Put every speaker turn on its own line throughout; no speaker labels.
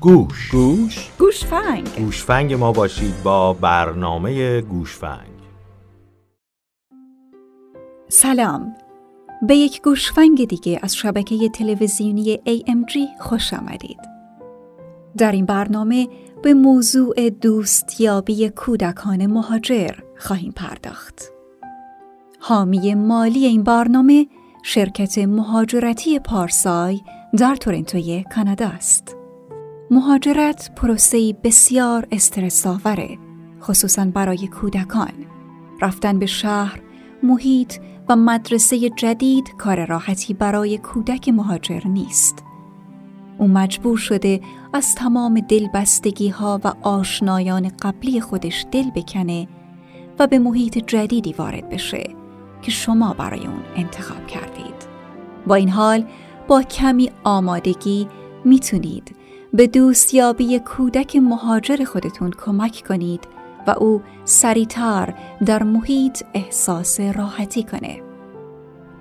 گوش. گوش.
گوشفنگ.
گوشفنگ ما باشید با برنامه گوشفنگ.
سلام. به یک گوشفنگ دیگه از شبکه تلویزیونی AMG خوش آمدید. در این برنامه به موضوع دوستیابی کودکان مهاجر خواهیم پرداخت. حامی مالی این برنامه شرکت مهاجرتی پارسای در تورنتوی کانادا است. مهاجرت پروسه‌ای بسیار استرس آوره، خصوصا برای کودکان. رفتن به شهر، محیط و مدرسه جدید کار راحتی برای کودک مهاجر نیست. او مجبور شده از تمام دلبستگی ها و آشنایان قبلی خودش دل بکنه و به محیط جدیدی وارد بشه که شما برای اون انتخاب کردید. با این حال با کمی آمادگی می‌تونید به دوستیابی کودک مهاجر خودتون کمک کنید و او سریعتر در محیط احساس راحتی کنه.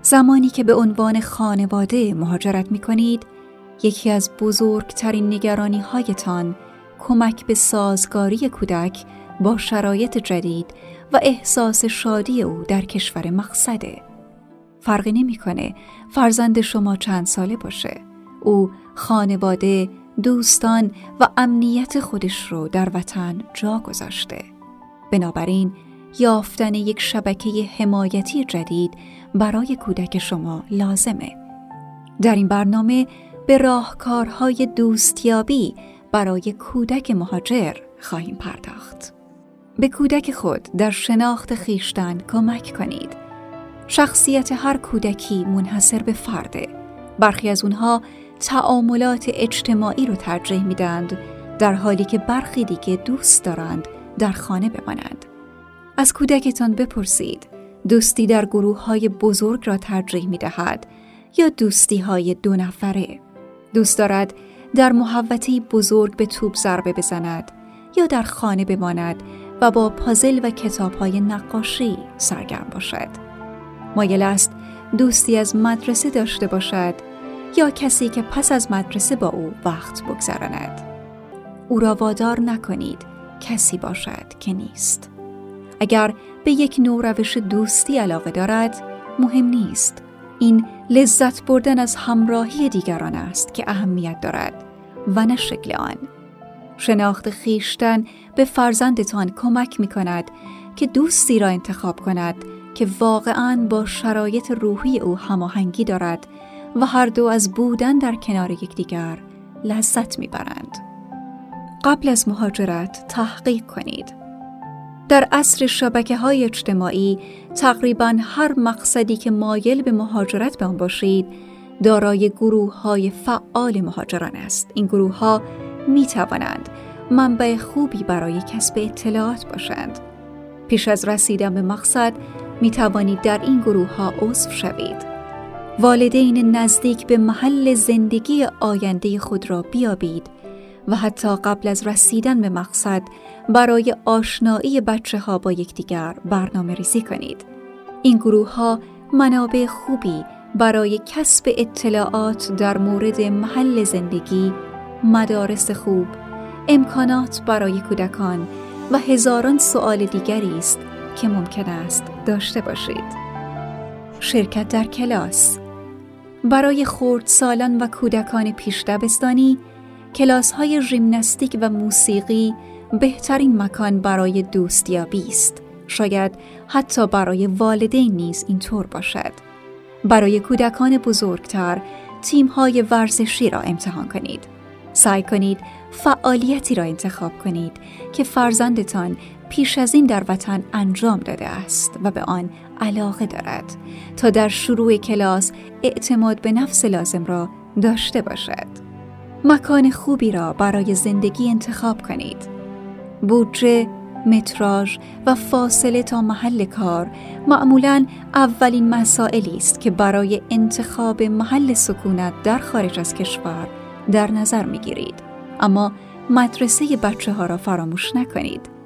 زمانی که به عنوان خانواده مهاجرت می کنید، یکی از بزرگترین نگرانی هایتان کمک به سازگاری کودک با شرایط جدید و احساس شادی او در کشور مقصده. فرقی نمی‌کنه فرزند شما چند ساله باشه. او خانواده، دوستان و امنیت خودش رو در وطن جا گذاشته. بنابراین یافتن یک شبکه حمایتی جدید برای کودک شما لازمه. در این برنامه به راهکارهای دوستیابی برای کودک مهاجر خواهیم پرداخت. به کودک خود در شناخت خیشتن کمک کنید. شخصیت هر کودکی منحصر به فرده. برخی از اونها تعاملات اجتماعی رو ترجیح میدند در حالی که برخی دیگه دوست دارند در خانه بمانند. از کودکتان بپرسید دوستی در گروه های بزرگ را ترجیح می دهد یا دوستی های دو نفره. دوست دارد در محوطه بزرگ به توپ ضربه بزند یا در خانه بماند و با پازل و کتاب های نقاشی سرگرم باشد. مایل است دوستی از مدرسه داشته باشد یا کسی که پس از مدرسه با او وقت بگذراند. او را وادار نکنید کسی باشد که نیست. اگر به یک نوع روش دوستی علاقه دارد مهم نیست. این لذت بردن از همراهی دیگران است که اهمیت دارد و نه شکل آن. شناخت خیشتن به فرزندتان کمک می کند که دوستی را انتخاب کند که واقعا با شرایط روحی او هماهنگی دارد و هر دو از بودن در کنار یکدیگر لذت می‌برند. قبل از مهاجرت تحقیق کنید. در عصر شبکه های اجتماعی تقریبا هر مقصدی که مایل به مهاجرت به آن باشید دارای گروه های فعال مهاجران است. این گروه ها می توانند منبع خوبی برای کسب اطلاعات باشند. پیش از رسیدن به مقصد می توانید در این گروه ها عضو شوید. والدین نزدیک به محل زندگی آینده خود را بیابید و حتی قبل از رسیدن به مقصد برای آشنایی بچه ها با یکدیگر برنامه ریزی کنید. این گروه ها منابع خوبی برای کسب اطلاعات در مورد محل زندگی، مدارس خوب، امکانات برای کودکان و هزاران سوال دیگری است که ممکن است داشته باشید. شرکت در کلاس برای خردسالان و کودکان پیش دبستانی کلاس های ژیمناستیک و موسیقی بهترین مکان برای دوستیابی است. شاید حتی برای والدین نیز اینطور باشد. برای کودکان بزرگتر تیم های ورزشی را امتحان کنید. سعی کنید فعالیتی را انتخاب کنید که فرزندتان پیش از این در وطن انجام داده است و به آن علاقه دارد تا در شروع کلاس اعتماد به نفس لازم را داشته باشد. مکان خوبی را برای زندگی انتخاب کنید. بودجه، متراژ و فاصله تا محل کار معمولا اولین مسائلی است که برای انتخاب محل سکونت در خارج از کشور در نظر می گیرید. اما مدرسه بچه ها را فراموش نکنید.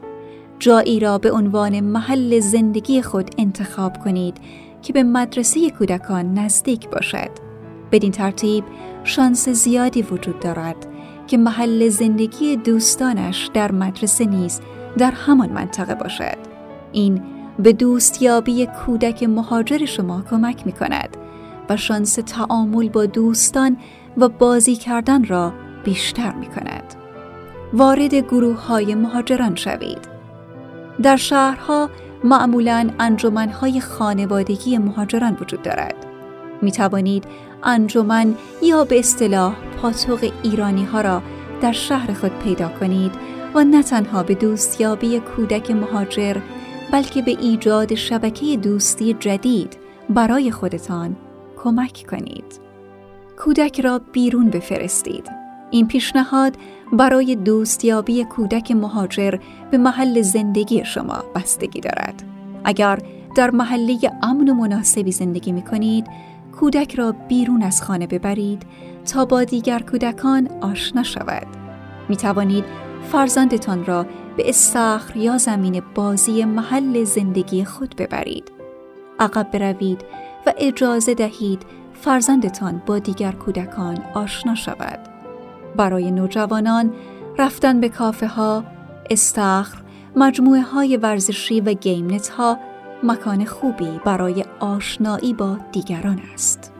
جایی را به عنوان محل زندگی خود انتخاب کنید که به مدرسه کودکان نزدیک باشد. بدین ترتیب شانس زیادی وجود دارد که محل زندگی دوستانش در مدرسه نیز در همان منطقه باشد این به دوستیابی کودک مهاجر شما کمک می کند و شانس تعامل با دوستان و بازی کردن را بیشتر می کند. وارد گروه های مهاجران شوید. در شهرها معمولا انجمنهای خانوادگی مهاجران وجود دارد. می توانید انجمن یا به اصطلاح پاتوق ایرانی ها را در شهر خود پیدا کنید و نه تنها به دوستیابی کودک مهاجر بلکه به ایجاد شبکه دوستی جدید برای خودتان کمک کنید. کودک را بیرون بفرستید. این پیشنهاد برای دوستیابی کودک مهاجر به محل زندگی شما بستگی دارد. اگر در محله امن و مناسبی زندگی می کنید، کودک را بیرون از خانه ببرید تا با دیگر کودکان آشنا شود. می توانید فرزندتان را به استخر یا زمین بازی محل زندگی خود ببرید. عقب بروید و اجازه دهید فرزندتان با دیگر کودکان آشنا شود. برای نوجوانان رفتن به کافه ها، استخر، مجموعه های ورزشی و گیمنت ها مکان خوبی برای آشنایی با دیگران است.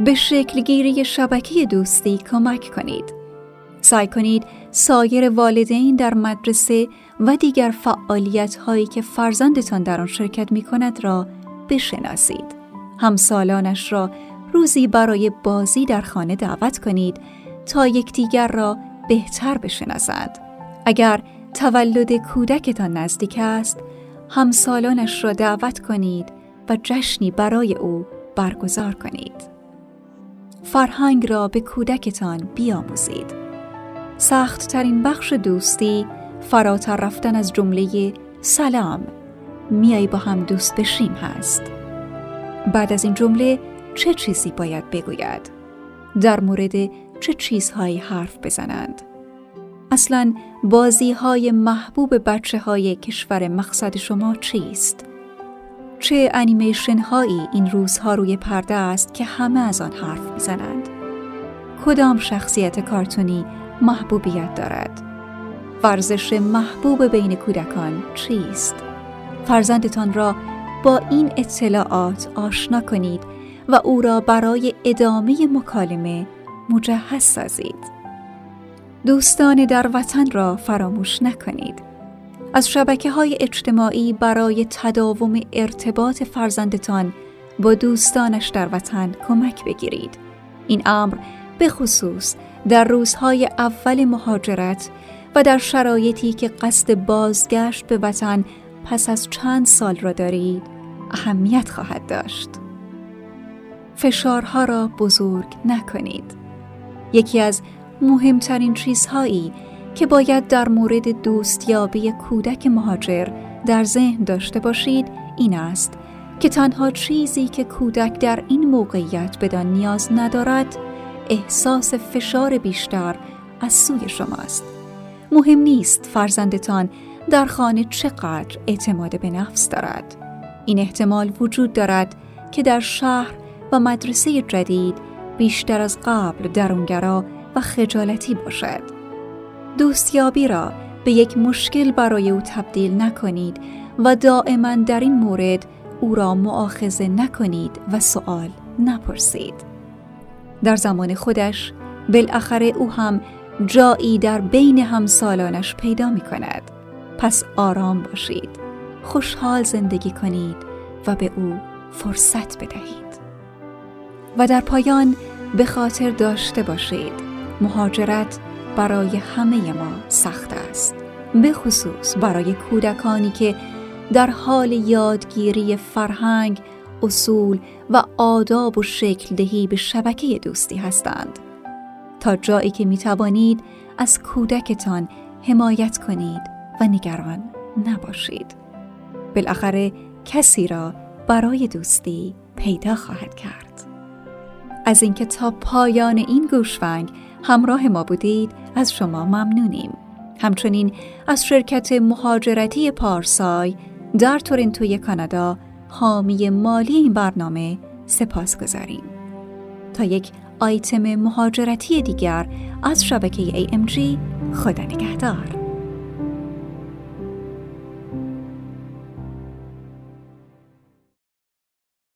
به شکلگیری شبکه دوستی کمک کنید. سعی کنید سایر والدین در مدرسه و دیگر فعالیت هایی که فرزندتان در آن شرکت می کند را بشناسید. همسالانش را روزی برای بازی در خانه دعوت کنید تا یکدیگر را بهتر بشناسند. اگر تولد کودکتان نزدیک است، همسالانش را دعوت کنید و جشنی برای او برگزار کنید. فرهنگ را به کودکتان بیاموزید. سخت ترین بخش دوستی فراتر رفتن از جمله سلام میای با هم دوست بشیم هست بعد از این جمله چه چیزی باید بگوید در مورد چه چیزهایی حرف بزنند اصلا بازی های محبوب بچه های کشور مقصد شما چیست؟ چه انیمیشن هایی این روزها روی پرده است که همه از آن حرف می‌زنند؟ کدام شخصیت کارتونی محبوبیت دارد ورزش محبوب بین کودکان چیست فرزندتان را با این اطلاعات آشنا کنید و او را برای ادامه مکالمه مجهز سازید دوستان در وطن را فراموش نکنید از شبکه های اجتماعی برای تداوم ارتباط فرزندتان با دوستانش در وطن کمک بگیرید این امر به خصوص در روزهای اول مهاجرت و در شرایطی که قصد بازگشت به وطن پس از چند سال را دارید اهمیت خواهد داشت. فشارها را بزرگ نکنید. یکی از مهمترین چیزهایی که باید در مورد دوستیابی کودک مهاجر در ذهن داشته باشید این است که تنها چیزی که کودک در این موقعیت بدان نیاز ندارد احساس فشار بیشتر از سوی شماست مهم نیست فرزندتان در خانه چقدر اعتماد به نفس دارد. این احتمال وجود دارد که در شهر و مدرسه جدید بیشتر از قبل درونگرا و خجالتی باشد. دوستیابی را به یک مشکل برای او تبدیل نکنید و دائما در این مورد او را معاخذه نکنید و سوال نپرسید. در زمان خودش بالاخره او هم جایی در بین همسالانش پیدا می کند. پس آرام باشید خوشحال زندگی کنید و به او فرصت بدهید. و در پایان به خاطر داشته باشید. مهاجرت برای همه ما سخت است. به خصوص برای کودکانی که در حال یادگیری فرهنگ اصول و آداب و شکل دهی به شبکه دوستی هستند. تا جایی که می توانید از کودکتان حمایت کنید و نگران نباشید. بالاخره کسی را برای دوستی پیدا خواهد کرد. از اینکه تا پایان این گوشفنگ همراه ما بودید از شما ممنونیم همچنین از شرکت مهاجرتی پارسای در تورنتوی کانادا حامی مالی این برنامه سپاس گذاریم. تا یک آیتم مهاجرتی دیگر از شبکه AMG خدا نگهدار